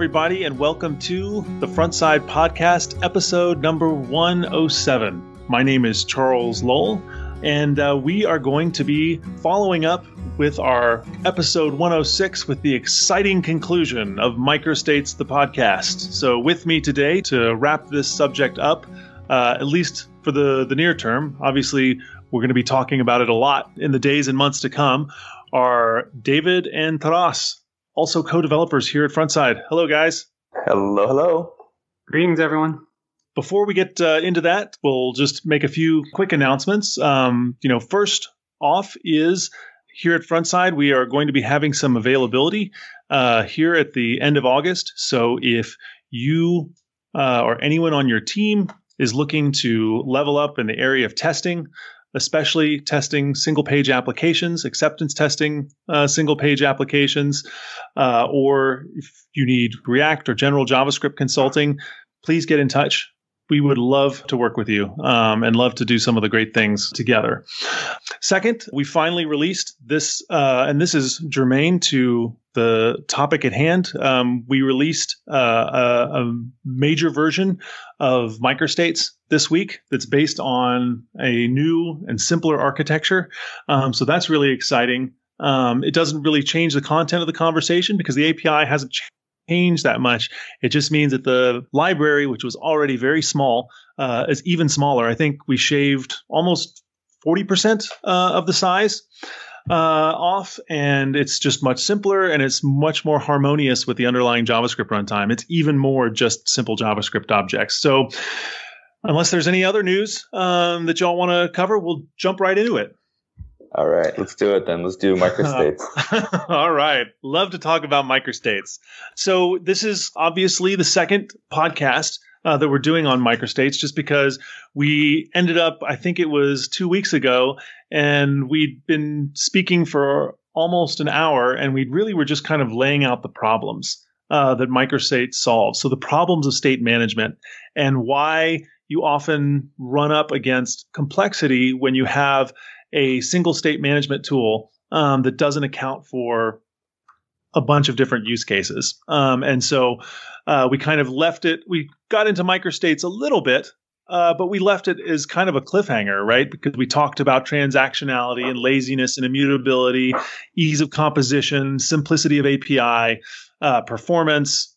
everybody, and welcome to the Frontside Podcast, episode number 107. My name is Charles Lowell, and uh, we are going to be following up with our episode 106 with the exciting conclusion of Microstates, the podcast. So, with me today to wrap this subject up, uh, at least for the, the near term, obviously, we're going to be talking about it a lot in the days and months to come, are David and Taras also co-developers here at Frontside. Hello, guys. Hello, hello. Greetings, everyone. Before we get uh, into that, we'll just make a few quick announcements. Um, you know, first off is here at Frontside, we are going to be having some availability uh, here at the end of August. So if you uh, or anyone on your team is looking to level up in the area of testing, especially testing single page applications, acceptance testing uh, single page applications, uh, or if you need React or general JavaScript consulting, please get in touch. We would love to work with you um, and love to do some of the great things together. Second, we finally released this, uh, and this is germane to the topic at hand. Um, we released uh, a, a major version of microstates this week that's based on a new and simpler architecture. Um, so that's really exciting. Um, it doesn't really change the content of the conversation because the API hasn't changed that much. It just means that the library, which was already very small, uh, is even smaller. I think we shaved almost 40% uh, of the size uh, off, and it's just much simpler and it's much more harmonious with the underlying JavaScript runtime. It's even more just simple JavaScript objects. So, unless there's any other news um, that y'all want to cover, we'll jump right into it. All right, let's do it then. Let's do microstates. All right. Love to talk about microstates. So, this is obviously the second podcast uh, that we're doing on microstates just because we ended up, I think it was two weeks ago, and we'd been speaking for almost an hour, and we really were just kind of laying out the problems uh, that microstates solve. So, the problems of state management and why you often run up against complexity when you have a single state management tool um, that doesn't account for a bunch of different use cases. Um, and so uh, we kind of left it, we got into microstates a little bit, uh, but we left it as kind of a cliffhanger, right? Because we talked about transactionality and laziness and immutability, ease of composition, simplicity of API, uh, performance,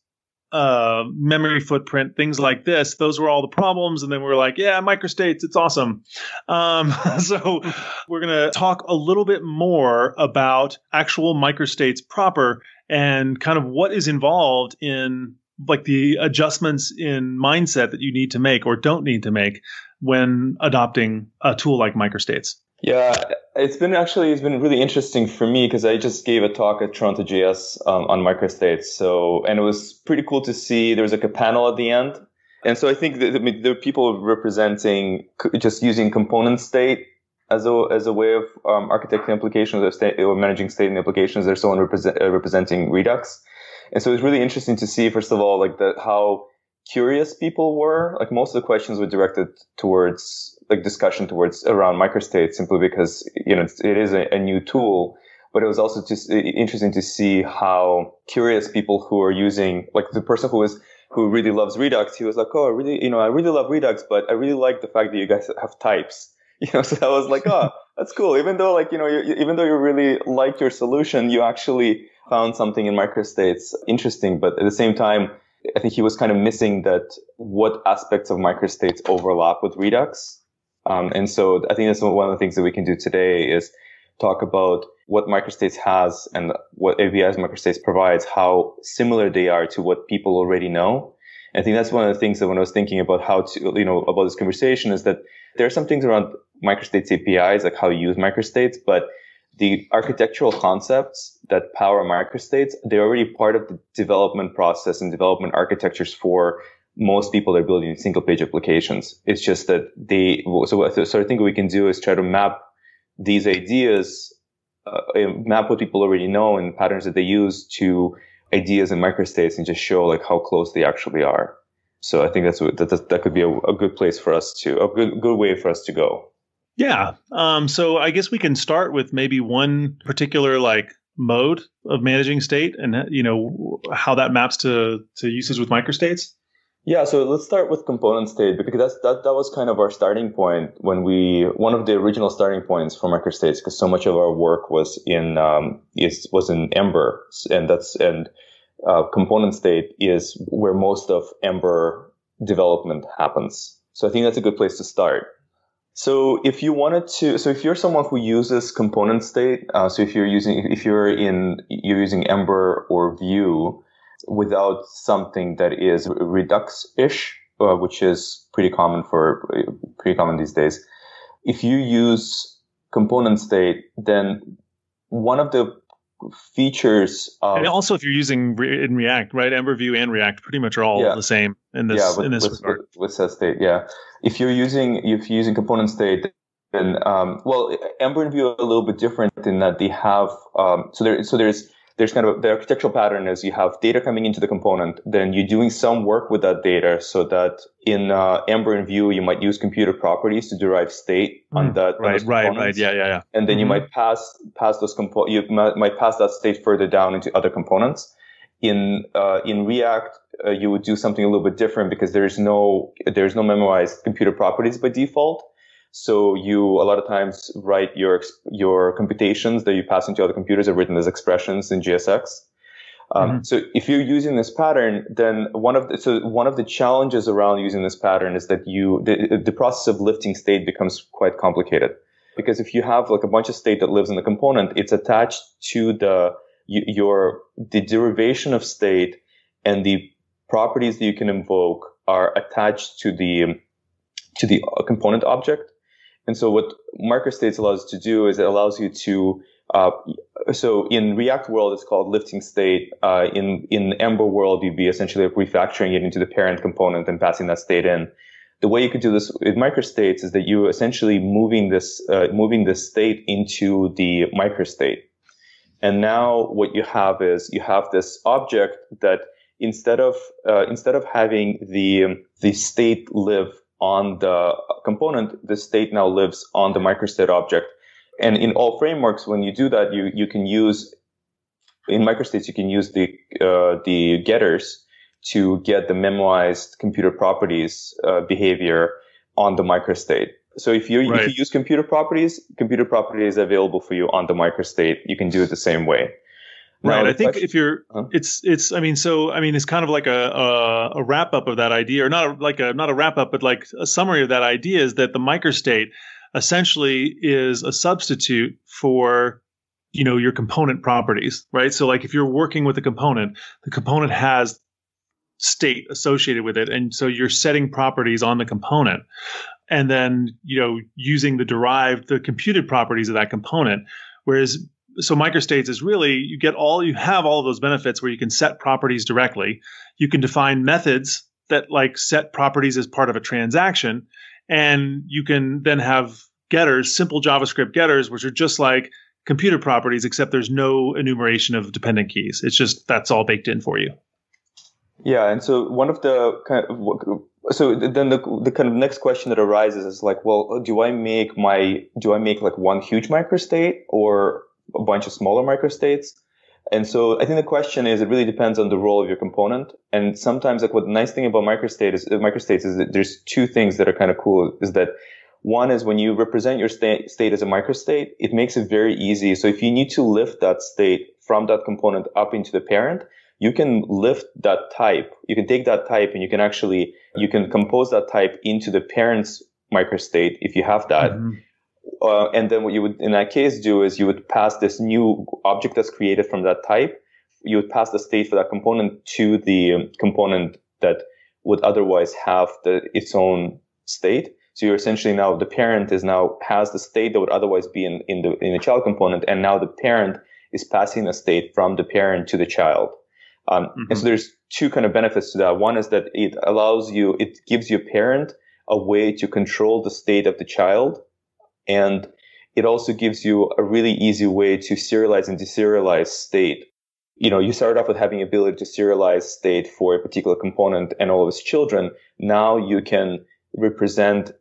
uh, memory footprint, things like this. Those were all the problems. And then we are like, yeah, microstates, it's awesome. Um, so we're going to talk a little bit more about actual microstates proper and kind of what is involved in like the adjustments in mindset that you need to make or don't need to make when adopting a tool like microstates. Yeah, it's been actually it's been really interesting for me because I just gave a talk at Toronto JS um, on microstates. So and it was pretty cool to see. There was like a panel at the end, and so I think that, I mean, there are people representing just using component state as a as a way of um, architecting applications or, state, or managing state in applications. There's someone represent, uh, representing Redux, and so it's really interesting to see first of all like the how curious people were. Like most of the questions were directed towards like discussion towards around microstates simply because you know it is a, a new tool. But it was also just interesting to see how curious people who are using like the person who is who really loves redux he was like oh i really you know i really love redux but i really like the fact that you guys have types. You know so i was like oh that's cool. Even though like you know you, even though you really like your solution you actually found something in microstates interesting. But at the same time i think he was kind of missing that what aspects of microstates overlap with redux um, and so I think that's one of the things that we can do today is talk about what microstates has and what APIs microstates provides, how similar they are to what people already know. I think that's one of the things that when I was thinking about how to, you know, about this conversation is that there are some things around microstates APIs, like how you use microstates, but the architectural concepts that power microstates, they're already part of the development process and development architectures for most people are building single page applications. It's just that they, so, so I think we can do is try to map these ideas, uh, map what people already know and patterns that they use to ideas in microstates and just show like how close they actually are. So I think that's what, that, that could be a, a good place for us to, a good, good way for us to go. Yeah. Um, so I guess we can start with maybe one particular like mode of managing state and you know how that maps to to uses with microstates? Yeah, so let's start with component state because that's that that was kind of our starting point when we one of the original starting points for microstates because so much of our work was in um, is was in Ember and that's and uh, component state is where most of Ember development happens. So I think that's a good place to start. So if you wanted to, so if you're someone who uses component state, uh, so if you're using, if you're in, you're using Ember or Vue without something that is Redux-ish, uh, which is pretty common for, pretty common these days. If you use component state, then one of the features of, and also if you're using re- in React, right? Ember Vue and React pretty much are all yeah. the same in this yeah, with, in this with, regard. With, with set state, yeah. If you're using if you're using component state, then um, well, Ember and Vue are a little bit different in that they have um, so there so there's there's kind of a, the architectural pattern is you have data coming into the component, then you're doing some work with that data so that in uh, Ember and Vue, you might use computed properties to derive state mm, on that. Right, on right, right. Yeah, yeah, yeah. And then mm-hmm. you might pass, pass those compo- you might, might, pass that state further down into other components. In, uh, in React, uh, you would do something a little bit different because there's no, there's no memoized computed properties by default. So you a lot of times write your your computations that you pass into other computers are written as expressions in JSX. Um, mm-hmm. So if you're using this pattern, then one of the, so one of the challenges around using this pattern is that you the, the process of lifting state becomes quite complicated because if you have like a bunch of state that lives in the component, it's attached to the your the derivation of state and the properties that you can invoke are attached to the to the component object. And so what microstates allows you to do is it allows you to uh, so in React world, it's called lifting state. Uh, in in Ember world, you'd be essentially refactoring it into the parent component and passing that state in. The way you could do this with microstates is that you're essentially moving this uh, moving the state into the microstate. And now what you have is you have this object that instead of uh, instead of having the the state live on the component, the state now lives on the microstate object. And in all frameworks, when you do that, you, you can use, in microstates, you can use the, uh, the getters to get the memoized computed properties uh, behavior on the microstate. So if you, right. if you use computed properties, computed properties available for you on the microstate. You can do it the same way. Right. I think if you're, huh? it's, it's, I mean, so, I mean, it's kind of like a, a, a wrap up of that idea, or not a, like a, not a wrap up, but like a summary of that idea is that the microstate essentially is a substitute for, you know, your component properties, right? So, like if you're working with a component, the component has state associated with it. And so you're setting properties on the component and then, you know, using the derived, the computed properties of that component. Whereas so microstates is really you get all you have all of those benefits where you can set properties directly. You can define methods that like set properties as part of a transaction and you can then have getters simple javascript getters which are just like computed properties except there's no enumeration of dependent keys. It's just that's all baked in for you. Yeah and so one of the kind of so then the, the kind of next question that arises is like well do i make my do i make like one huge microstate or a bunch of smaller microstates. And so I think the question is, it really depends on the role of your component. And sometimes, like, what the nice thing about microstate is, uh, microstates is that there's two things that are kind of cool. Is that one is when you represent your state, state as a microstate, it makes it very easy. So if you need to lift that state from that component up into the parent, you can lift that type. You can take that type and you can actually, you can compose that type into the parent's microstate if you have that. Mm-hmm. Uh, and then what you would in that case do is you would pass this new object that's created from that type. You would pass the state for that component to the component that would otherwise have the, its own state. So you're essentially now the parent is now has the state that would otherwise be in, in the in the child component, and now the parent is passing a state from the parent to the child. Um, mm-hmm. And so there's two kind of benefits to that. One is that it allows you, it gives your parent a way to control the state of the child and it also gives you a really easy way to serialize and deserialize state. You know, you start off with having ability to serialize state for a particular component and all of its children. Now you can represent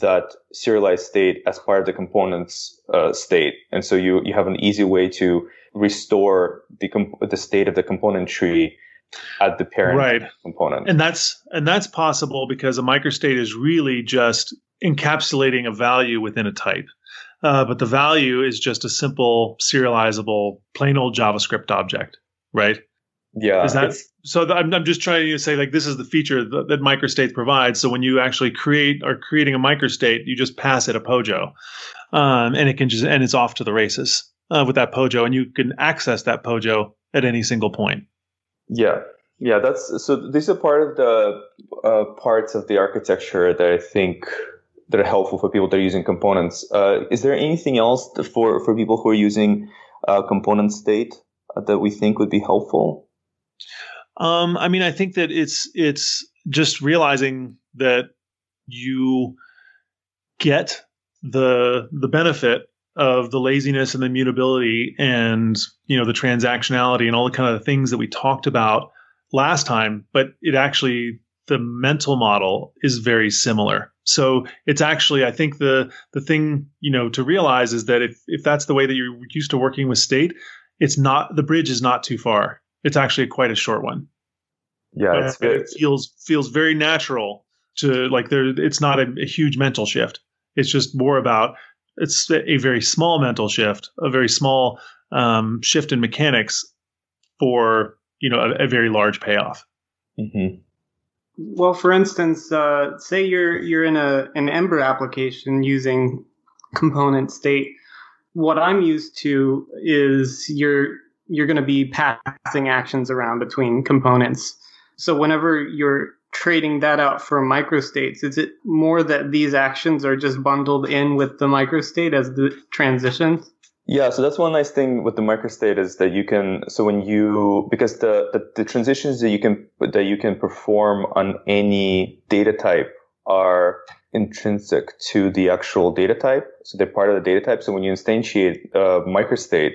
that serialized state as part of the component's uh, state. And so you, you have an easy way to restore the comp- the state of the component tree at the parent right. component. And that's and that's possible because a microstate is really just encapsulating a value within a type. Uh, but the value is just a simple serializable plain old JavaScript object, right? Yeah. Is that so? Th- I'm, I'm just trying to say like this is the feature that, that microstate provides. So when you actually create or creating a microstate, you just pass it a POJO, um, and it can just and it's off to the races uh, with that POJO, and you can access that POJO at any single point. Yeah, yeah. That's so. These are part of the uh, parts of the architecture that I think that are helpful for people that are using components. Uh, is there anything else for for people who are using uh, component state that we think would be helpful? Um, I mean, I think that it's it's just realizing that you get the the benefit of the laziness and the mutability and you know the transactionality and all the kind of things that we talked about last time but it actually the mental model is very similar so it's actually i think the the thing you know to realize is that if if that's the way that you're used to working with state it's not the bridge is not too far it's actually quite a short one yeah it's good. it feels feels very natural to like there it's not a, a huge mental shift it's just more about it's a very small mental shift, a very small um, shift in mechanics for you know a, a very large payoff. Mm-hmm. Well, for instance, uh, say you're you're in a an Ember application using component state. What I'm used to is you're you're going to be passing actions around between components. So whenever you're trading that out for microstates? Is it more that these actions are just bundled in with the microstate as the transitions? Yeah, so that's one nice thing with the microstate is that you can so when you because the, the, the transitions that you can that you can perform on any data type are intrinsic to the actual data type. So they're part of the data type. So when you instantiate a microstate,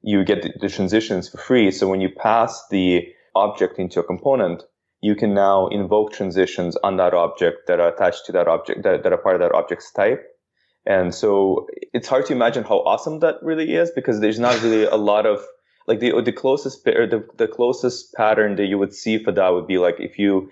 you get the, the transitions for free. So when you pass the object into a component, you can now invoke transitions on that object that are attached to that object that, that are part of that object's type. And so it's hard to imagine how awesome that really is because there's not really a lot of like the the closest the, the closest pattern that you would see for that would be like if you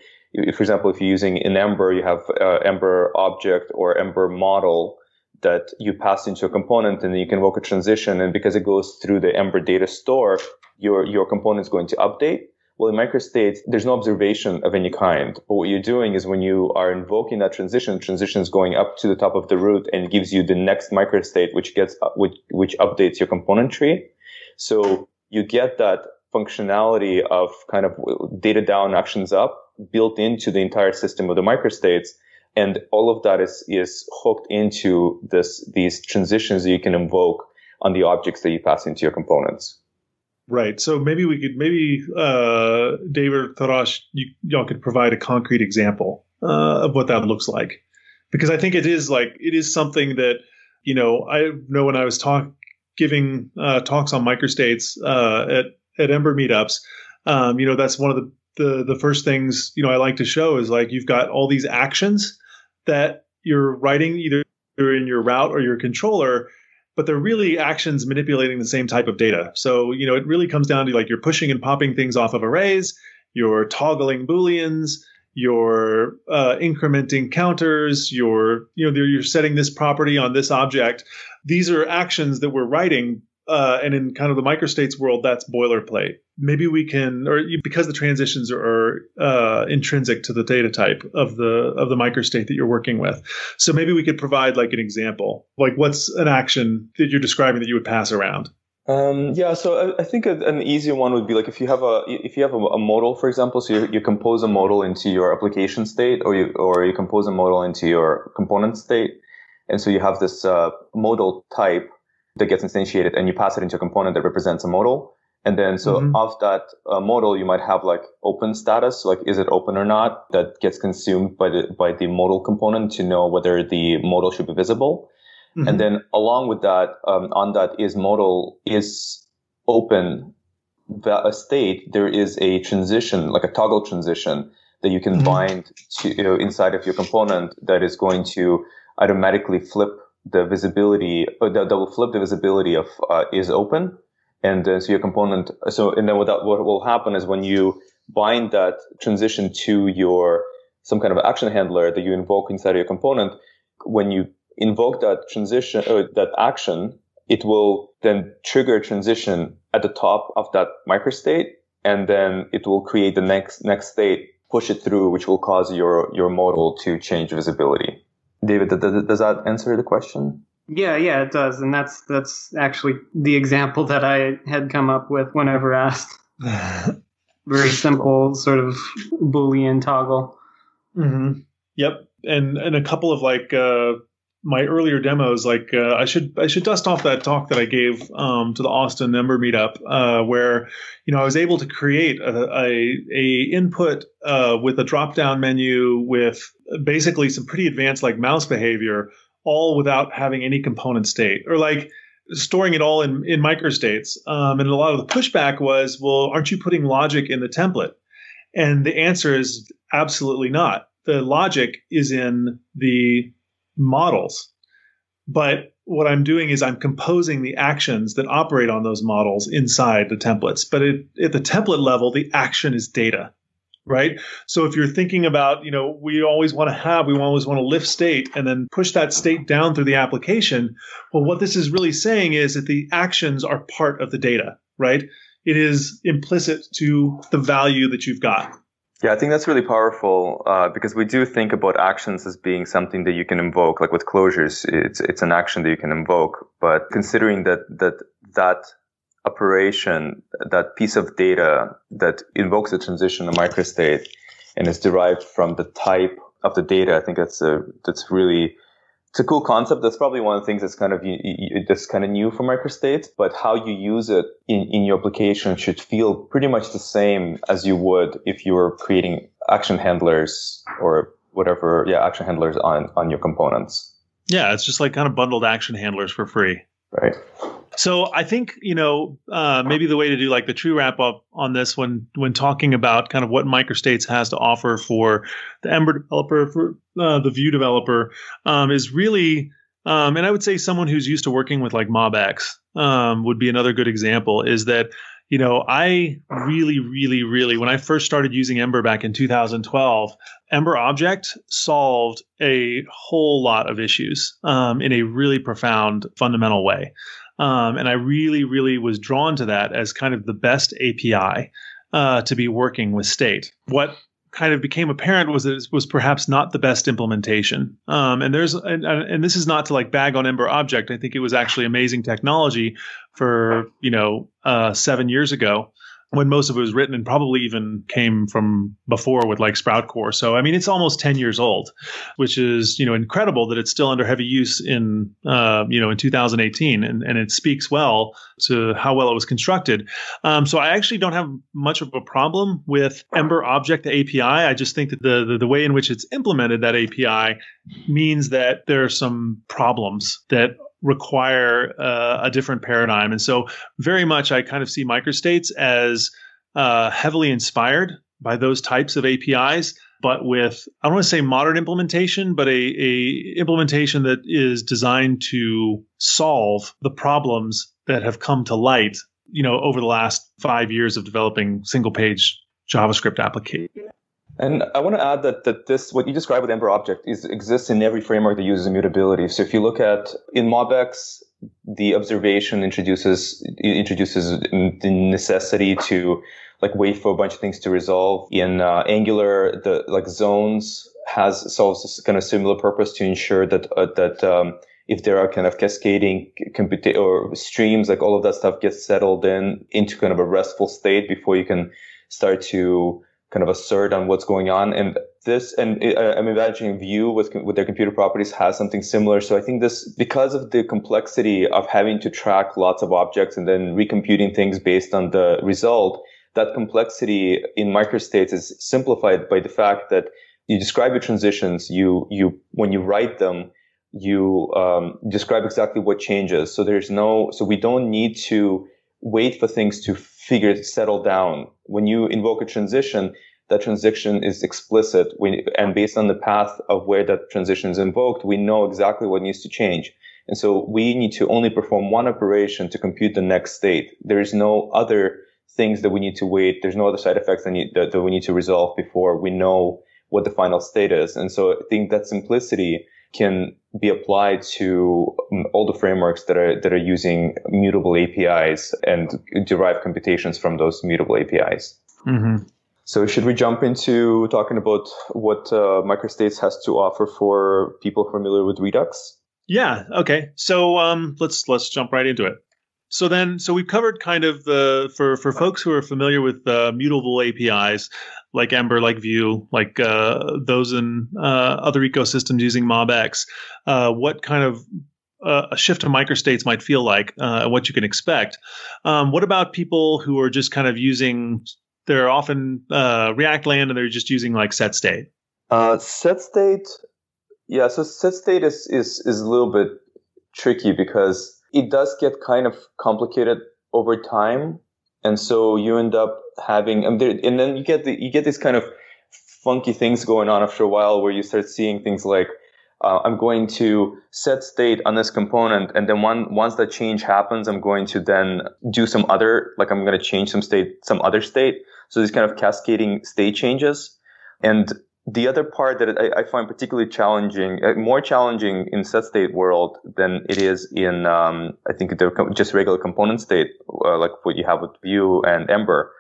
for example if you're using an ember you have uh, ember object or ember model that you pass into a component and then you can invoke a transition. And because it goes through the ember data store your your component is going to update well, in microstates, there's no observation of any kind. But what you're doing is when you are invoking that transition, transition is going up to the top of the root and gives you the next microstate, which gets, uh, which, which updates your component tree. So you get that functionality of kind of data down actions up built into the entire system of the microstates. And all of that is, is hooked into this, these transitions that you can invoke on the objects that you pass into your components. Right. So maybe we could, maybe uh, David or Taras, you, y'all could provide a concrete example uh, of what that looks like, because I think it is like it is something that you know I know when I was talk giving uh, talks on microstates uh, at at Ember meetups, um, you know that's one of the, the the first things you know I like to show is like you've got all these actions that you're writing either in your route or your controller but they're really actions manipulating the same type of data. So, you know, it really comes down to like you're pushing and popping things off of arrays, you're toggling booleans, you're uh, incrementing counters, you're, you know, you're setting this property on this object. These are actions that we're writing, uh, and in kind of the microstates world, that's boilerplate. Maybe we can, or because the transitions are uh, intrinsic to the data type of the of the microstate that you're working with. So maybe we could provide like an example, like what's an action that you're describing that you would pass around. Um, yeah, so I, I think a, an easier one would be like if you have a if you have a, a modal, for example, so you, you, compose a modal into your application state, or you or you compose a modal into your component state, and so you have this uh, modal type that gets instantiated and you pass it into a component that represents a modal. And then so mm-hmm. of that uh, modal, you might have like open status, like is it open or not? That gets consumed by the by the modal component to know whether the modal should be visible. Mm-hmm. And then along with that, um, on that is modal is open a state, there is a transition, like a toggle transition that you can mm-hmm. bind to you know, inside of your component that is going to automatically flip the visibility, uh, that will flip the visibility of uh, is open. And uh, so your component, so, and then what, that, what will happen is when you bind that transition to your, some kind of action handler that you invoke inside of your component, when you invoke that transition, or uh, that action, it will then trigger a transition at the top of that microstate. And then it will create the next, next state, push it through, which will cause your, your model to change visibility. David, does that answer the question? Yeah, yeah, it does, and that's that's actually the example that I had come up with whenever asked. Very simple, sort of Boolean toggle. Mm-hmm. Yep, and and a couple of like uh, my earlier demos, like uh, I should I should dust off that talk that I gave um, to the Austin Ember meetup, uh, where you know I was able to create a, a, a input uh, with a drop down menu with basically some pretty advanced like mouse behavior, all without having any component state or like storing it all in in microstates. Um, and a lot of the pushback was, well, aren't you putting logic in the template? And the answer is absolutely not. The logic is in the models. But what I'm doing is I'm composing the actions that operate on those models inside the templates. But it, at the template level, the action is data, right? So if you're thinking about, you know, we always want to have, we always want to lift state and then push that state down through the application. Well, what this is really saying is that the actions are part of the data, right? It is implicit to the value that you've got. Yeah, I think that's really powerful uh, because we do think about actions as being something that you can invoke. Like with closures, it's it's an action that you can invoke. But considering that that that operation, that piece of data that invokes a transition, a microstate, and is derived from the type of the data, I think that's a that's really it's a cool concept. That's probably one of the things that's kind of that's kind of new for microstates. But how you use it in, in your application should feel pretty much the same as you would if you were creating action handlers or whatever, yeah, action handlers on on your components. Yeah, it's just like kind of bundled action handlers for free. Right. So I think you know uh, maybe the way to do like the true wrap up on this when when talking about kind of what microstates has to offer for the Ember developer for uh, the Vue developer um, is really um, and I would say someone who's used to working with like MobX um, would be another good example. Is that you know I really really really when I first started using Ember back in 2012, Ember Object solved a whole lot of issues um, in a really profound fundamental way. Um, and I really, really was drawn to that as kind of the best API uh, to be working with state. What kind of became apparent was that it was perhaps not the best implementation. Um, and there's and, and, this is not to like bag on Ember Object. I think it was actually amazing technology for you know uh, seven years ago when most of it was written and probably even came from before with like SproutCore. So I mean, it's almost 10 years old, which is you know incredible that it's still under heavy use in uh, you know in 2018, and and it speaks well to how well it was constructed. Um, so I actually don't have much of a problem with Ember Object API. I just think that the, the the way in which it's implemented that API means that there are some problems that require uh, a different paradigm. And so, very much, I kind of see microstates as uh, heavily inspired by those types of APIs, but with I don't want to say modern implementation, but a, a implementation that is designed to solve the problems that have come to light, you know, over the last five years of developing single page JavaScript applications. And I want to add that, that this, what you describe with Ember Object is exists in every framework that uses immutability. So if you look at in MobX, the observation introduces, introduces the necessity to like wait for a bunch of things to resolve. In uh, Angular, the like zones has solves kind of similar purpose to ensure that, uh, that, um, if there are kind of cascading computa- or streams, like all of that stuff gets settled in into kind of a restful state before you can start to kind of assert on what's going on. And this, and I'm imagining Vue with, with their computed properties has something similar. So I think this, because of the complexity of having to track lots of objects and then recomputing things based on the result, that complexity in microstates is simplified by the fact that you describe your transitions, you, you, when you write them, you um, describe exactly what changes. So there's no, so we don't need to wait for things to figure it settle down. When you invoke a transition, that transition is explicit. We, and based on the path of where that transition is invoked, we know exactly what needs to change. And so we need to only perform one operation to compute the next state. There is no other things that we need to wait. There's no other side effects that, need, that, that we need to resolve before we know what the final state is. And so I think that simplicity can be applied to um, all the frameworks that are that are using mutable APIs and derive computations from those mutable APIs. Mm-hmm. So should we jump into talking about what uh, microstates has to offer for people familiar with Redux? Yeah. Okay. So um, let's let's jump right into it. So then, so we've covered kind of the for for folks who are familiar with uh, mutable APIs like Ember, like Vue, like uh, those in uh, other ecosystems using MobX. Uh, what kind of uh, a shift to microstates might feel like, uh, what you can expect. Um, what about people who are just kind of using? They're often React land and they're just using like set state. set state, yeah. So set state is is is a little bit tricky because it does get kind of complicated over time. And so you end up having, and, there, and then you get the, you get these kind of funky things going on after a while where you start seeing things like, uh, I'm going to set state on this component, and then one, once that change happens, I'm going to then do some other, like I'm going to change some state, some other state. So these kind of cascading state changes. And the other part that I, I find particularly challenging, uh, more challenging in set state world than it is in, um, I think, the, just regular component state, uh, like what you have with Vue and Ember,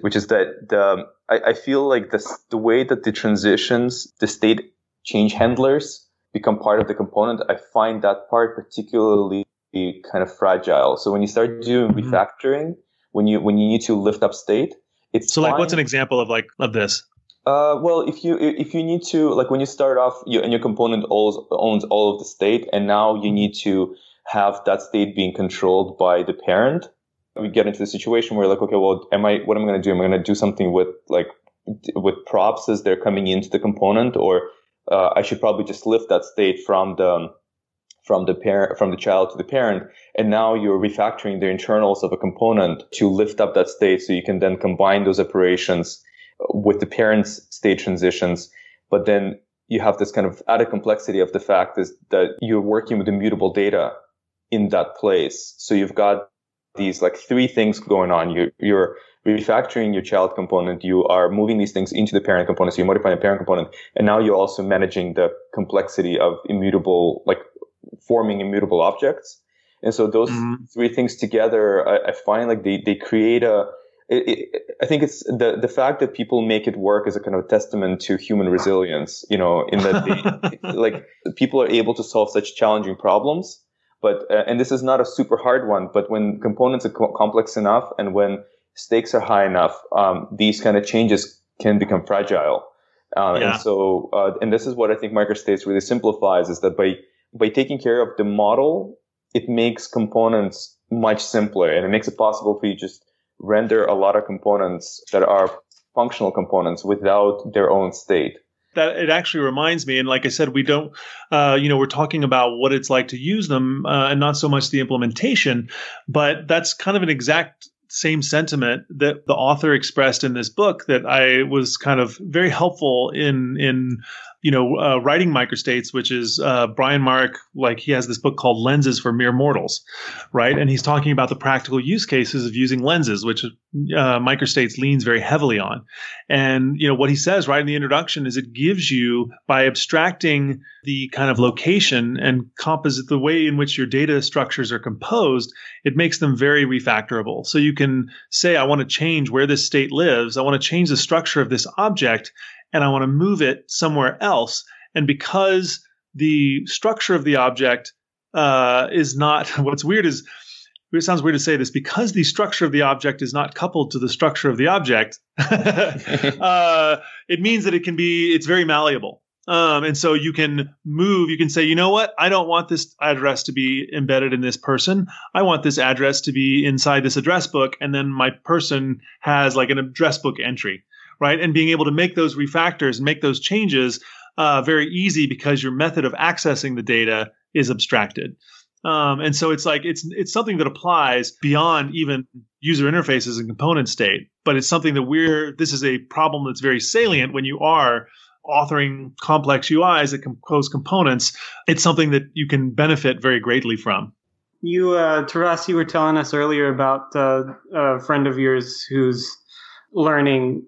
which, is that the, I, I feel like the, the way that the transitions, the state change handlers become part of the component, I find that part particularly kind of fragile. So when you start doing mm-hmm. refactoring, when you when you need to lift up state, it's so like what's an example of like of this? Uh, well, if you if you need to like when you start off, you, and your component owns, owns all of the state, and now you need to have that state being controlled by the parent. We get into the situation where like, okay, well, am I what am I going to do? Am I going to do something with like with props as they're coming into the component, or uh, I should probably just lift that state from the from the parent from the child to the parent, and now you're refactoring the internals of a component to lift up that state, so you can then combine those operations with the parents' state transitions, but then you have this kind of added complexity of the fact is that you're working with immutable data in that place. So you've got these like three things going on. You're, you're refactoring your child component. You are moving these things into the parent component. So you're modifying the parent component. And now you're also managing the complexity of immutable, like forming immutable objects. And so those mm-hmm. three things together, I, I, find like they, they create a, it, it, I think it's the the fact that people make it work is a kind of testament to human resilience. You know, in that they, like people are able to solve such challenging problems. But uh, and this is not a super hard one. But when components are co- complex enough and when stakes are high enough, um, these kind of changes can become fragile. Uh, yeah. And so, uh, and this is what I think microstates really simplifies is that by by taking care of the model, it makes components much simpler and it makes it possible for you just render a lot of components that are functional components without their own state. That it actually reminds me and like i said we don't uh, you know we're talking about what it's like to use them uh, and not so much the implementation but that's kind of an exact same sentiment that the author expressed in this book that i was kind of very helpful in in you know, uh, writing microstates, which is uh, Brian Marick, like he has this book called Lenses for Mere Mortals, right? And he's talking about the practical use cases of using lenses, which uh, microstates leans very heavily on. And, you know, what he says right in the introduction is it gives you, by abstracting the kind of location and composite, the way in which your data structures are composed, it makes them very refactorable. So you can say, I want to change where this state lives. I want to change the structure of this object and I want to move it somewhere else. And because the structure of the object uh, is not, what's weird is, it sounds weird to say this, because the structure of the object is not coupled to the structure of the object, uh, it means that it can be, it's very malleable. Um, and so you can move, you can say, you know what? I don't want this address to be embedded in this person. I want this address to be inside this address book. And then my person has like an address book entry right? And being able to make those refactors and make those changes uh, very easy because your method of accessing the data is abstracted. Um, and so it's like it's it's something that applies beyond even user interfaces and component state, but it's something that we're this is a problem that's very salient when you are authoring complex UIs that compose components, it's something that you can benefit very greatly from. You, uh, Taras, you were telling us earlier about uh, a friend of yours who's learning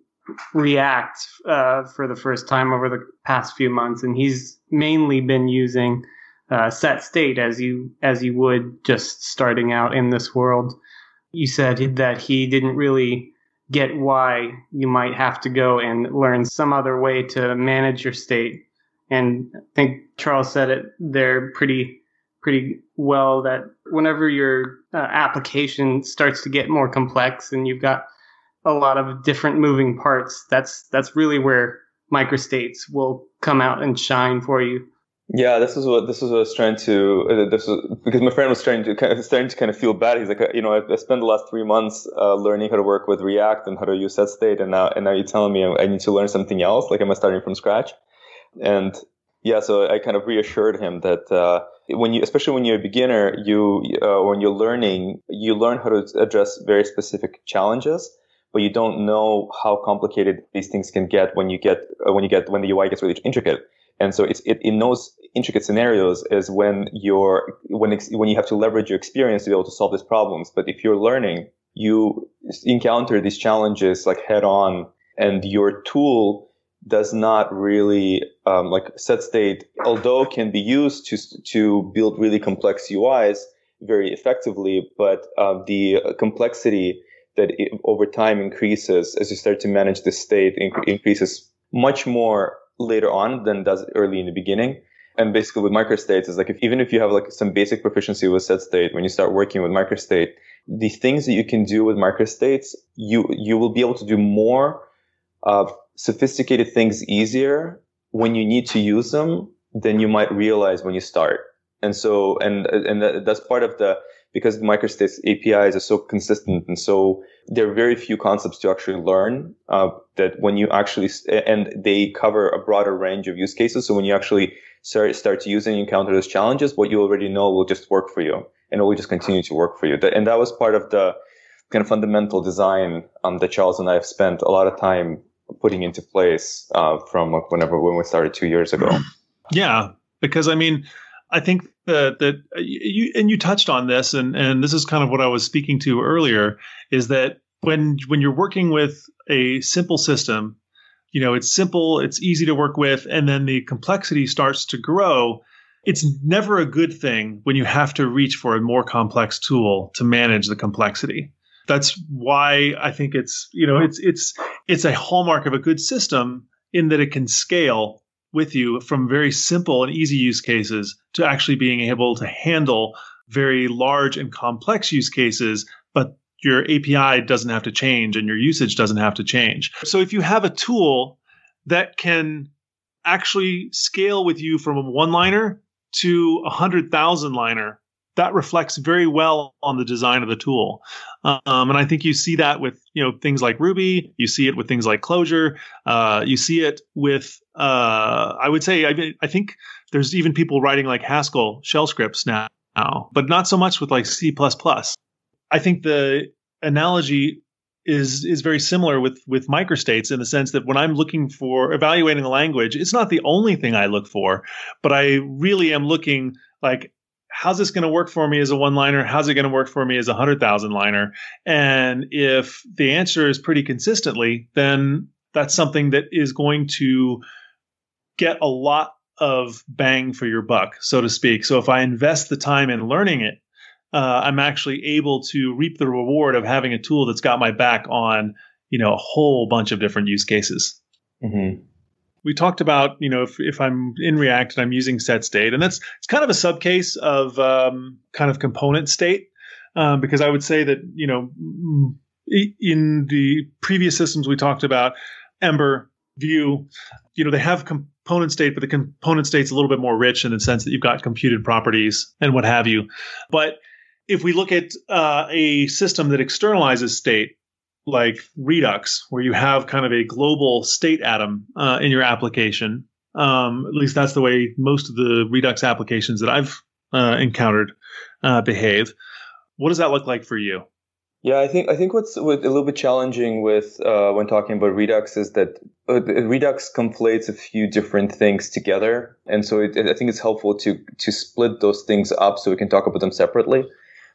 React uh, for the first time over the past few months, and he's mainly been using uh, set state as you as you would just starting out in this world. You said that he didn't really get why you might have to go and learn some other way to manage your state. And I think Charles said it there pretty pretty well that whenever your uh, application starts to get more complex and you've got a lot of different moving parts, that's that's really where microstates will come out and shine for you. Yeah, this is what this is what I was trying to. Uh, this was because my friend was trying to kind of starting to kind of feel bad. He's like, you know, I, I spent the last three months uh, learning how to work with React and how to use set state, and now and now you're telling me I need to learn something else. Like, am I starting from scratch? And yeah, so I kind of reassured him that uh, when you, especially when you're a beginner, you uh, when you're learning, you learn how to address very specific challenges, but you don't know how complicated these things can get when you get uh, when you get when the UI gets really intricate. And so it's it, in those intricate scenarios is when you're when when you have to leverage your experience to be able to solve these problems. But if you're learning, you encounter these challenges like head on, and your tool does not really um, like set state, although can be used to to build really complex UIs very effectively, but uh, the complexity that it, over time increases as you start to manage the state inc- increases much more later on than does early in the beginning. And basically with microstates is like if, even if you have like some basic proficiency with set state, when you start working with microstate, the things that you can do with microstates, you you will be able to do more uh, sophisticated things easier when you need to use them than you might realize when you start. And so, and, and that's part of the, because the microstates APIs are so consistent and so there are very few concepts to actually learn, uh, that when you actually, and they cover a broader range of use cases. So when you actually start, start using encounter those challenges, what you already know will just work for you and it will just continue to work for you. And that was part of the kind of fundamental design, um, that Charles and I have spent a lot of time putting into place uh, from like whenever when we started two years ago. Yeah, because I mean, I think that that uh, you and you touched on this, and and this is kind of what I was speaking to earlier, is that when when you're working with a simple system, you know, it's simple, it's easy to work with, and then the complexity starts to grow. It's never a good thing when you have to reach for a more complex tool to manage the complexity. That's why I think it's you know it's it's it's a hallmark of a good system in that it can scale with you from very simple and easy use cases to actually being able to handle very large and complex use cases, but your API doesn't have to change and your usage doesn't have to change. So if you have a tool that can actually scale with you from a one liner to a hundred thousand liner that reflects very well on the design of the tool. Um, and I think you see that with you know things like Ruby. You see it with things like Clojure. Uh, you see it with uh, I would say I, I, think there's even people writing like Haskell shell scripts now, but not so much with like C++. I think the analogy is is very similar with with microstates in the sense that when I'm looking for evaluating a language, it's not the only thing I look for, but I really am looking like how's this going to work for me as a one liner? How's it going to work for me as a hundred thousand liner? And if the answer is pretty consistently, then that's something that is going to get a lot of bang for your buck, so to speak. So if I invest the time in learning it, uh, I'm actually able to reap the reward of having a tool that's got my back on, you know, a whole bunch of different use cases. Mm-hmm we talked about you know if, if i'm in react and i'm using set state and that's it's kind of a subcase of um, kind of component state um, because i would say that you know in the previous systems we talked about ember vue you know they have component state but the component state's a little bit more rich in the sense that you've got computed properties and what have you but if we look at uh, a system that externalizes state like Redux, where you have kind of a global state atom uh, in your application. Um, at least that's the way most of the Redux applications that I've uh, encountered uh, behave. What does that look like for you? Yeah, I think I think what's a little bit challenging with uh, when talking about Redux is that uh, Redux conflates a few different things together, and so it, I think it's helpful to to split those things up so we can talk about them separately.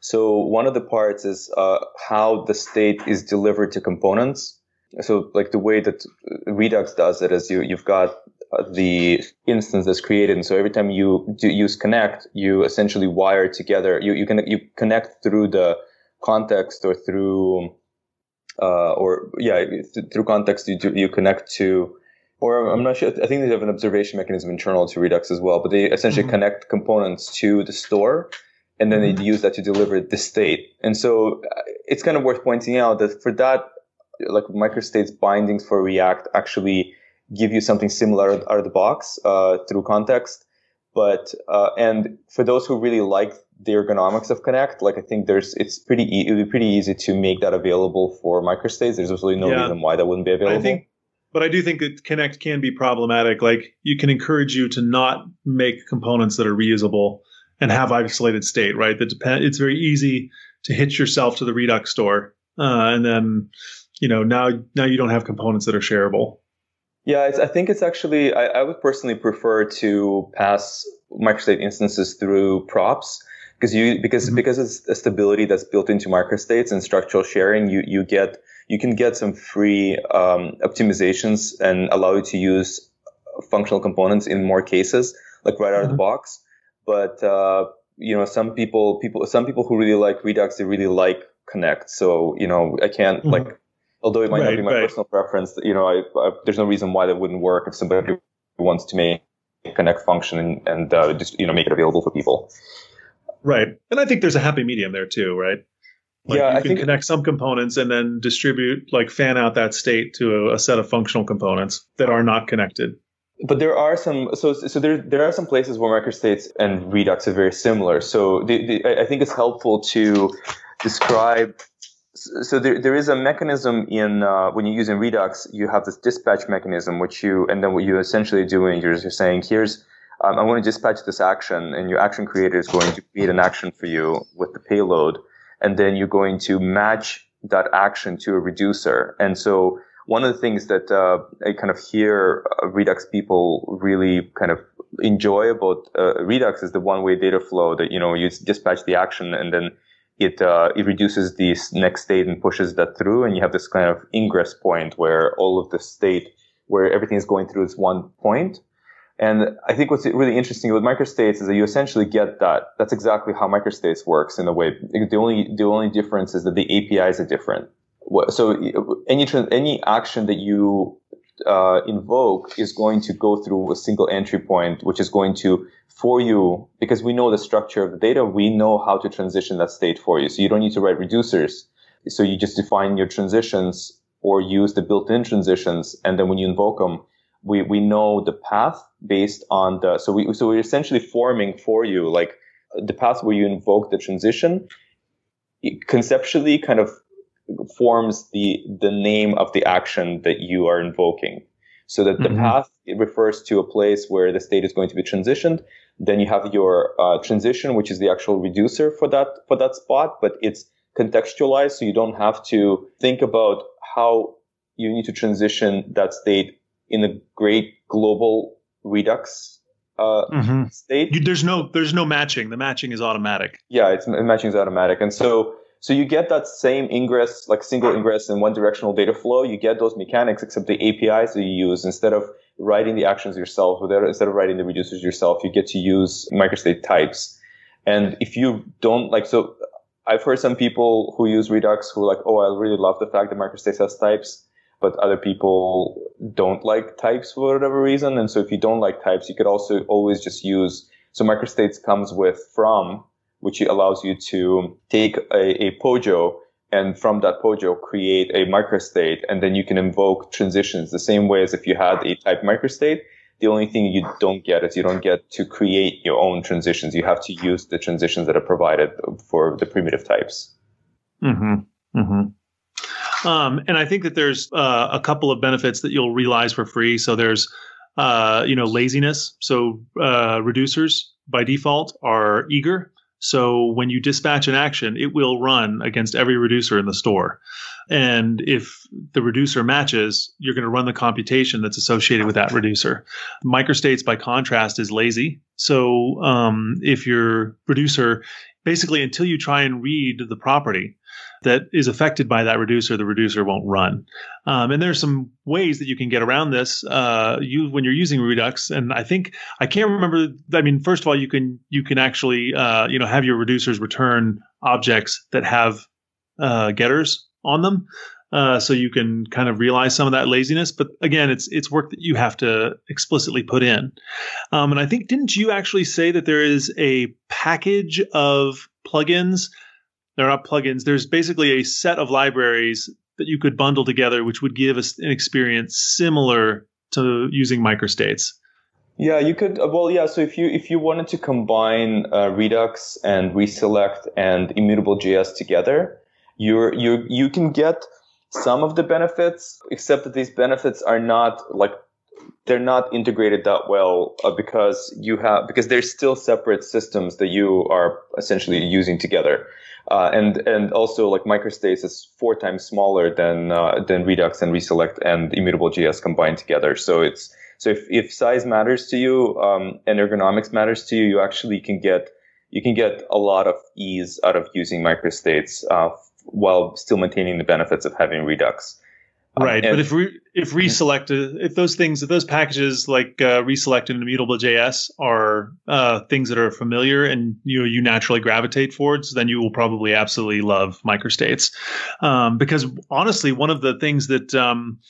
So one of the parts is uh, how the state is delivered to components. So like the way that Redux does it is you you've got uh, the instance that's created, and so every time you use connect, you essentially wire together. You you can you connect through the context or through uh, or yeah through context you do, you connect to or I'm not sure I think they have an observation mechanism internal to Redux as well but they essentially mm-hmm. connect components to the store and then mm-hmm. they use that to deliver the state and so uh, it's kind of worth pointing out that for that like microstates bindings for React actually give you something similar out of the box uh, through context but uh, and for those who really like the ergonomics of Connect, like I think there's it's pretty e- it would be pretty easy to make that available for microstates. There's absolutely no yeah. reason why that wouldn't be available. I think, but I do think that Connect can be problematic. Like you can encourage you to not make components that are reusable and have isolated state, right? That depend. It's very easy to hitch yourself to the Redux store, uh, and then you know now now you don't have components that are shareable. Yeah, I think it's actually I, I would personally prefer to pass microstate instances through props because you because mm-hmm. because it's a stability that's built into microstates and structural sharing you you get you can get some free um, optimizations and allow you to use functional components in more cases like right out mm-hmm. of the mm-hmm. box but uh, you know some people people some people who really like redux they really like connect so you know i can't mm-hmm. like although it might right, not be my right. personal preference you know I, I, there's no reason why that wouldn't work if somebody wants to make connect function and, and uh, just you know make it available for people Right. And I think there's a happy medium there too, right? Like yeah, you can think, connect some components and then distribute, like fan out that state to a, a, set of functional components that are not connected. But there are some, so so there there are some places where microstates and Redux are very similar. So the, the, I think it's helpful to describe. So there, there is a mechanism in uh, when you're using Redux, you have this dispatch mechanism, which you and then what you essentially doing, you're, you're saying here's um, I'm going to dispatch this action, and your action creator is going to create an action for you with the payload, and then you're going to match that action to a reducer. And so one of the things that uh, I kind of hear uh, Redux people really kind of enjoy about uh, Redux is the one-way data flow that you know you dispatch the action and then it uh, it reduces the next state and pushes that through, and you have this kind of ingress point where all of the state where everything is going through is one point. And I think what's really interesting with microstates is that you essentially get that. That's exactly how microstates works in a way. The only the only difference is that the APIs are different. So any any action that you uh, invoke is going to go through a single entry point, which is going to for you because we know the structure of the data. We know how to transition that state for you. So you don't need to write reducers. So you just define your transitions or use the built-in transitions, and then when you invoke them we, we know the path based on the, so we, so we're essentially forming for you, like the path where you invoke the transition conceptually kind of forms the, the name of the action that you are invoking. So that the mm-hmm. path it refers to a place where the state is going to be transitioned. Then you have your uh, transition, which is the actual reducer for that for that spot, but it's contextualized, so you don't have to think about how you need to transition that state in a great global redux uh, mm-hmm. state. You, there's no there's no matching. The matching is automatic. Yeah, it's matching is automatic, and so so you get that same ingress, like single ingress and one directional data flow. You get those mechanics, except the APIs that you use instead of writing the actions yourself, or instead of writing the reducers yourself, you get to use microstate types. And if you don't like, so I've heard some people who use Redux who are like, oh, I really love the fact that microstate has types but other people don't like types for whatever reason. And so if you don't like types, you could also always just use, so microstates comes with from, which allows you to take a, a POJO and from that POJO create a microstate and then you can invoke transitions the same way as if you had a type microstate. The only thing you don't get is you don't get to create your own transitions. You have to use the transitions that are provided for the primitive types. Mm-hmm. Mm-hmm. Um, and I think that there's uh, a couple of benefits that you'll realize for free. So there's, uh, you know, laziness. So uh, reducers by default are eager. So when you dispatch an action, it will run against every reducer in the store. And if the reducer matches, you're going to run the computation that's associated with that reducer. Microstates, by contrast, is lazy. So um, if your reducer, basically, until you try and read the property, that is affected by that reducer, the reducer won't run. Um, and there's some ways that you can get around this. Uh, you when you're using Redux, and I think I can't remember. I mean, first of all, you can you can actually uh, you know have your reducers return objects that have uh, getters on them. Uh, so you can kind of realize some of that laziness, but again, it's it's work that you have to explicitly put in. Um, and I think didn't you actually say that there is a package of plugins they're not plugins. There's basically a set of libraries that you could bundle together, which would give us an experience similar to using microstates. Yeah, you could. Uh, well, yeah. So if you if you wanted to combine uh, Redux and Reselect and Immutable JS together, you're you you can get some of the benefits, except that these benefits are not like they're not integrated that well uh, because you have because they're still separate systems that you are essentially using together. Uh, and and also like microstates is four times smaller than uh, than Redux and Reselect and Immutable.js combined together. So it's so if, if size matters to you um, and ergonomics matters to you, you actually can get you can get a lot of ease out of using microstates uh, while still maintaining the benefits of having Redux. Um, right, and, but if re, if reselect if those things if those packages like uh, reselect and immutable JS are uh, things that are familiar and you you naturally gravitate towards, then you will probably absolutely love microstates. Um, because honestly, one of the things that um,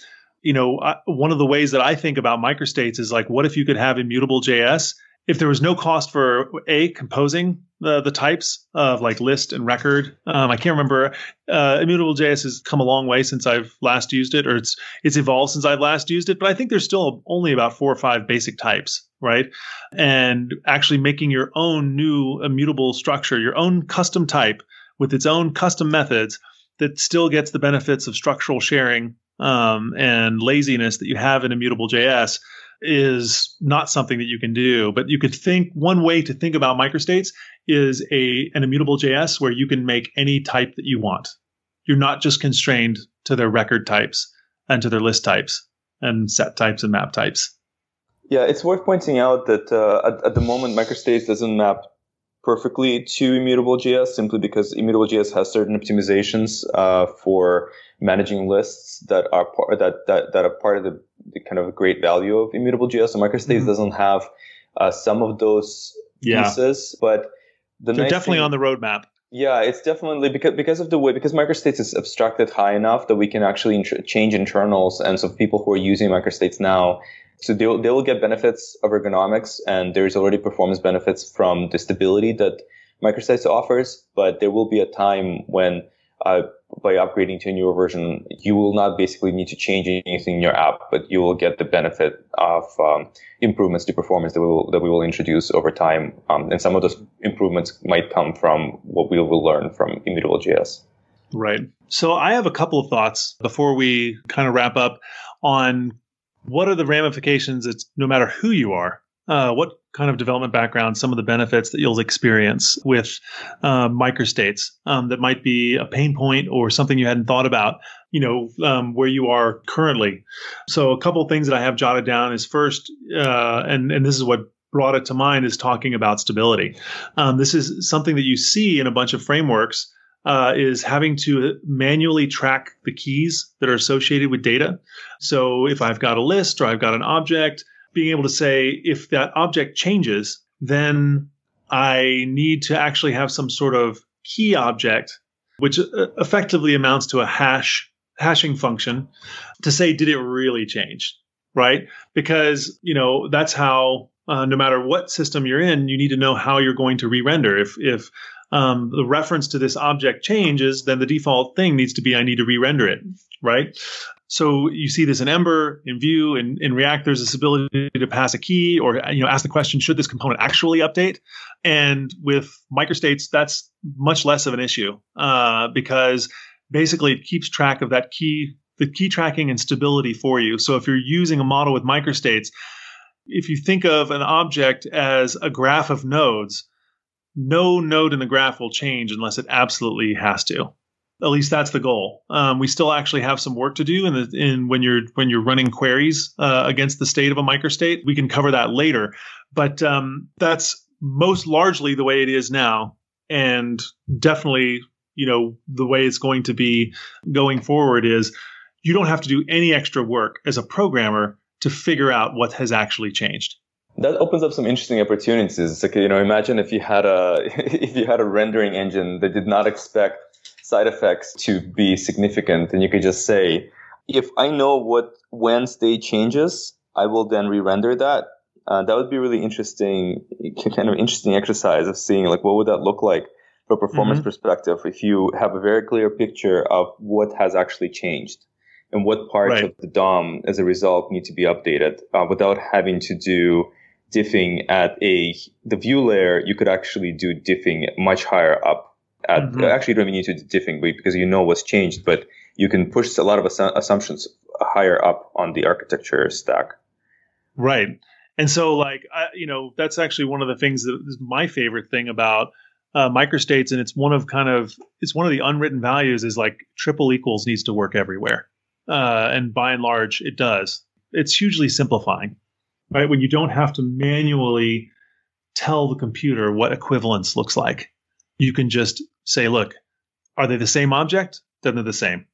you know, I, one of the ways that I think about microstates is like, what if you could have immutable.js if there was no cost for a composing the the types of like list and record, um, I can't remember. Uh, Immutable.js has come a long way since I've last used it, or it's it's evolved since I've last used it. But I think there's still only about four or five basic types, right? And actually making your own new immutable structure, your own custom type with its own custom methods that still gets the benefits of structural sharing um, and laziness that you have in Immutable.js is not something that you can do. But you could think one way to think about microstates is a an immutable JS where you can make any type that you want. You're not just constrained to their record types and to their list types and set types and map types. Yeah, it's worth pointing out that uh, at, at the moment, microstates doesn't map perfectly to immutable JS simply because immutable JS has certain optimizations uh, for managing lists that are part that, that, that are part of the, the kind of great value of immutable.js. So microstates mm-hmm. doesn't have uh, some of those yeah. pieces, but the they're nice definitely thing, on the roadmap. Yeah, it's definitely because because of the way because microstates is abstracted high enough that we can actually int- change internals, and so people who are using microstates now so they'll, they will get benefits of ergonomics and there's already performance benefits from the stability that microstates offers, but there will be a time when uh, by upgrading to a newer version, you will not basically need to change anything in your app, but you will get the benefit of um, improvements to performance that we will that we will introduce over time. Um, and some of those improvements might come from what we will learn from Immutable.js. Right. So I have a couple of thoughts before we kind of wrap up on what are the ramifications it's no matter who you are uh, what kind of development background some of the benefits that you'll experience with uh, microstates um, that might be a pain point or something you hadn't thought about you know um, where you are currently so a couple things that i have jotted down is first uh, and and this is what brought it to mind is talking about stability um, this is something that you see in a bunch of frameworks uh, is having to manually track the keys that are associated with data. So if I've got a list or I've got an object, being able to say if that object changes, then I need to actually have some sort of key object, which uh, effectively amounts to a hash hashing function to say, did it really change? Right? Because, you know, that's how uh, no matter what system you're in, you need to know how you're going to re-render. If if um, the reference to this object changes, then the default thing needs to be I need to re-render it, right? So you see this in Ember, in Vue, in, in React. There's this ability to pass a key or you know ask the question, should this component actually update? And with microstates, that's much less of an issue uh, because basically it keeps track of that key, the key tracking and stability for you. So if you're using a model with microstates, if you think of an object as a graph of nodes, no node in the graph will change unless it absolutely has to. At least that's the goal. Um, we still actually have some work to do in the in when you're when you're running queries uh, against the state of a microstate. We can cover that later, but um, that's most largely the way it is now, and definitely you know the way it's going to be going forward is you don't have to do any extra work as a programmer to figure out what has actually changed that opens up some interesting opportunities. It's like you know, imagine if you had a if you had a rendering engine that did not expect side effects to be significant, and you could just say, if I know what when state changes, I will then re-render that. Uh, that would be really interesting, kind of interesting exercise of seeing like what would that look like from a performance mm-hmm. perspective if you have a very clear picture of what has actually changed and what parts right. of the DOM as a result need to be updated uh, without having to do diffing at a the view layer, you could actually do diffing much higher up. At mm-hmm. actually, you don't even need to do diffing because you know what's changed, but you can push a lot of assu- assumptions higher up on the architecture stack. Right, and so like I, you know that's actually one of the things that is my favorite thing about uh, microstates, and it's one of kind of it's one of the unwritten values is like triple equals needs to work everywhere, uh, and by and large it does. It's hugely simplifying right? When you don't have to manually tell the computer what equivalence looks like, you can just say, look, are they the same object? Then they're the same.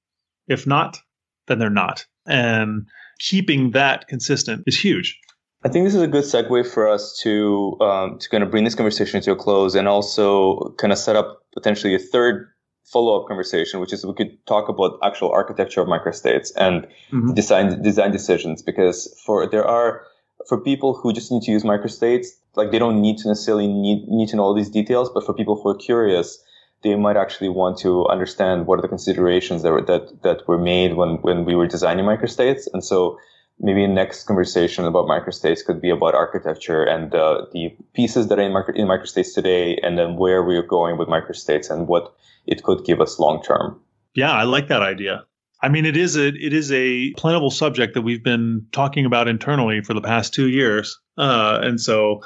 If not, then they're not. And keeping that consistent is huge. I think this is a good segue for us to um, to kind of bring this conversation to a close, and also kind of set up potentially a third follow up conversation, which is we could talk about actual architecture of microstates and mm-hmm. design design decisions, because for there are for people who just need to use microstates, like they don't need to necessarily need, need to know all these details, but for people who are curious, they might actually want to understand what are the considerations that were, that, that were made when, when we were designing microstates. And so maybe next conversation about microstates could be about architecture and uh, the pieces that are in, micro, in microstates today, and then where we're going with microstates and what it could give us long term. Yeah, I like that idea. I mean, it is a it is a plentiful subject that we've been talking about internally for the past two years, uh, and so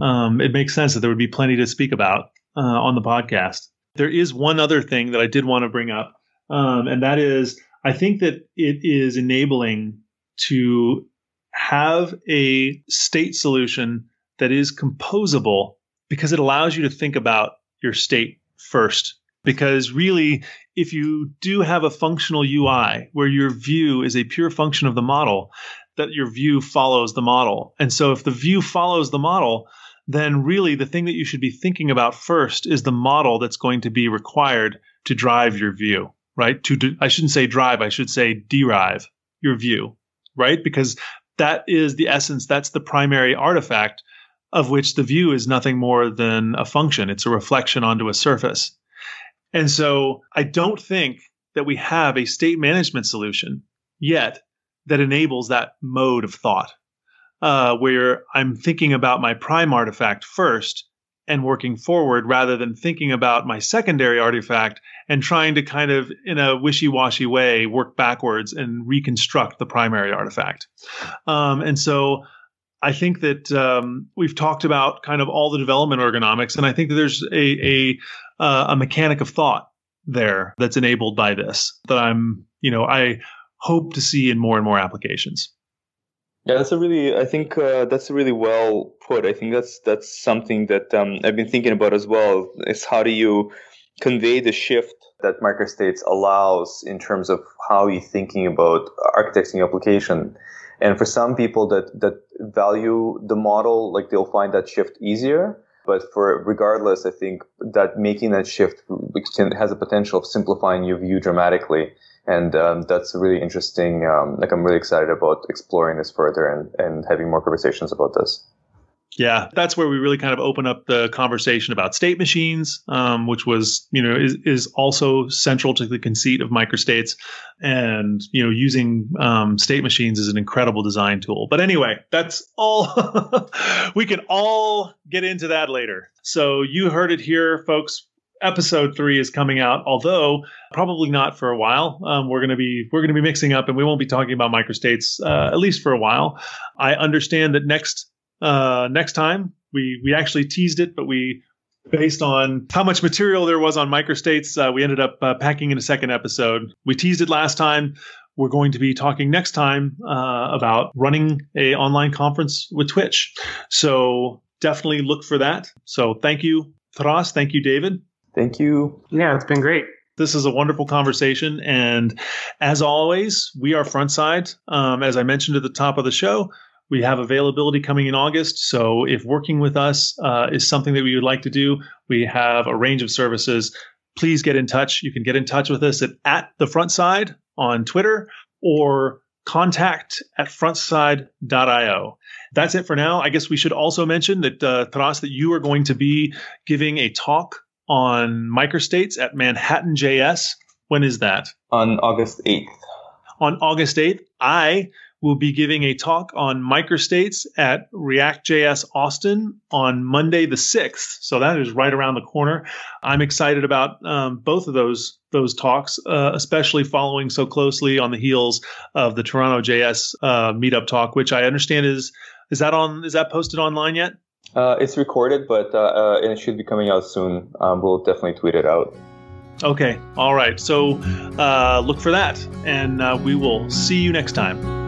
um, it makes sense that there would be plenty to speak about uh, on the podcast. There is one other thing that I did want to bring up, um, and that is I think that it is enabling to have a state solution that is composable because it allows you to think about your state first because really if you do have a functional UI where your view is a pure function of the model, that your view follows the model. And so if the view follows the model, then really the thing that you should be thinking about first is the model that's going to be required to drive your view, right? To I shouldn't say drive, I should say derive your view, right? Because that is the essence, that's the primary artifact of which the view is nothing more than a function. It's a reflection onto a surface. And so I don't think that we have a state management solution yet that enables that mode of thought, uh, where I'm thinking about my prime artifact first and working forward rather than thinking about my secondary artifact and trying to kind of, in a wishy washy way, work backwards and reconstruct the primary artifact. Um, and so I think that um, we've talked about kind of all the development ergonomics, and I think that there's a, a uh, a mechanic of thought there that's enabled by this that I'm, you know, I hope to see in more and more applications. Yeah, that's a really. I think uh, that's really well put. I think that's that's something that um, I've been thinking about as well. Is how do you convey the shift that microstates allows in terms of how you're thinking about architecting your application. And for some people that that value the model, like they'll find that shift easier. But for regardless, I think that making that shift can, has a potential of simplifying your view dramatically. And um, that's really interesting. Um, like I'm really excited about exploring this further and, and having more conversations about this. Yeah, that's where we really kind of open up the conversation about state machines, um, which was, you know, is, is also central to the conceit of microstates. And, you know, using um, state machines is an incredible design tool. But anyway, that's all. we can all get into that later. So you heard it here, folks. Episode three is coming out, although probably not for a while. Um, we're going to be we're to be mixing up, and we won't be talking about microstates uh, at least for a while. I understand that next uh, next time. We we actually teased it, but we based on how much material there was on microstates, uh, we ended up uh, packing in a second episode. We teased it last time. We're going to be talking next time uh, about running a online conference with Twitch. So definitely look for that. So thank you, Taras. Thank you, David. Thank you. Yeah, it's been great. This is a wonderful conversation. And as always, we are Frontside. Um, as I mentioned at the top of the show, we have availability coming in August. So if working with us uh, is something that we would like to do, we have a range of services. Please get in touch. You can get in touch with us at, at the front side on Twitter or contact at frontside.io. That's it for now. I guess we should also mention that, uh, Taras, that you are going to be giving a talk on microstates at Manhattan JS. When is that? On August 8th. On August 8th, I will be giving a talk on microstates at React.js Austin on Monday the 6th. So that is right around the corner. I'm excited about um, both of those those talks, uh, especially following so closely on the heels of the Toronto JS uh, meetup talk, which I understand is is that on is that posted online yet? Uh, it's recorded, but uh, uh, and it should be coming out soon. Um, we'll definitely tweet it out. Okay, all right. So uh, look for that, and we will see you next time.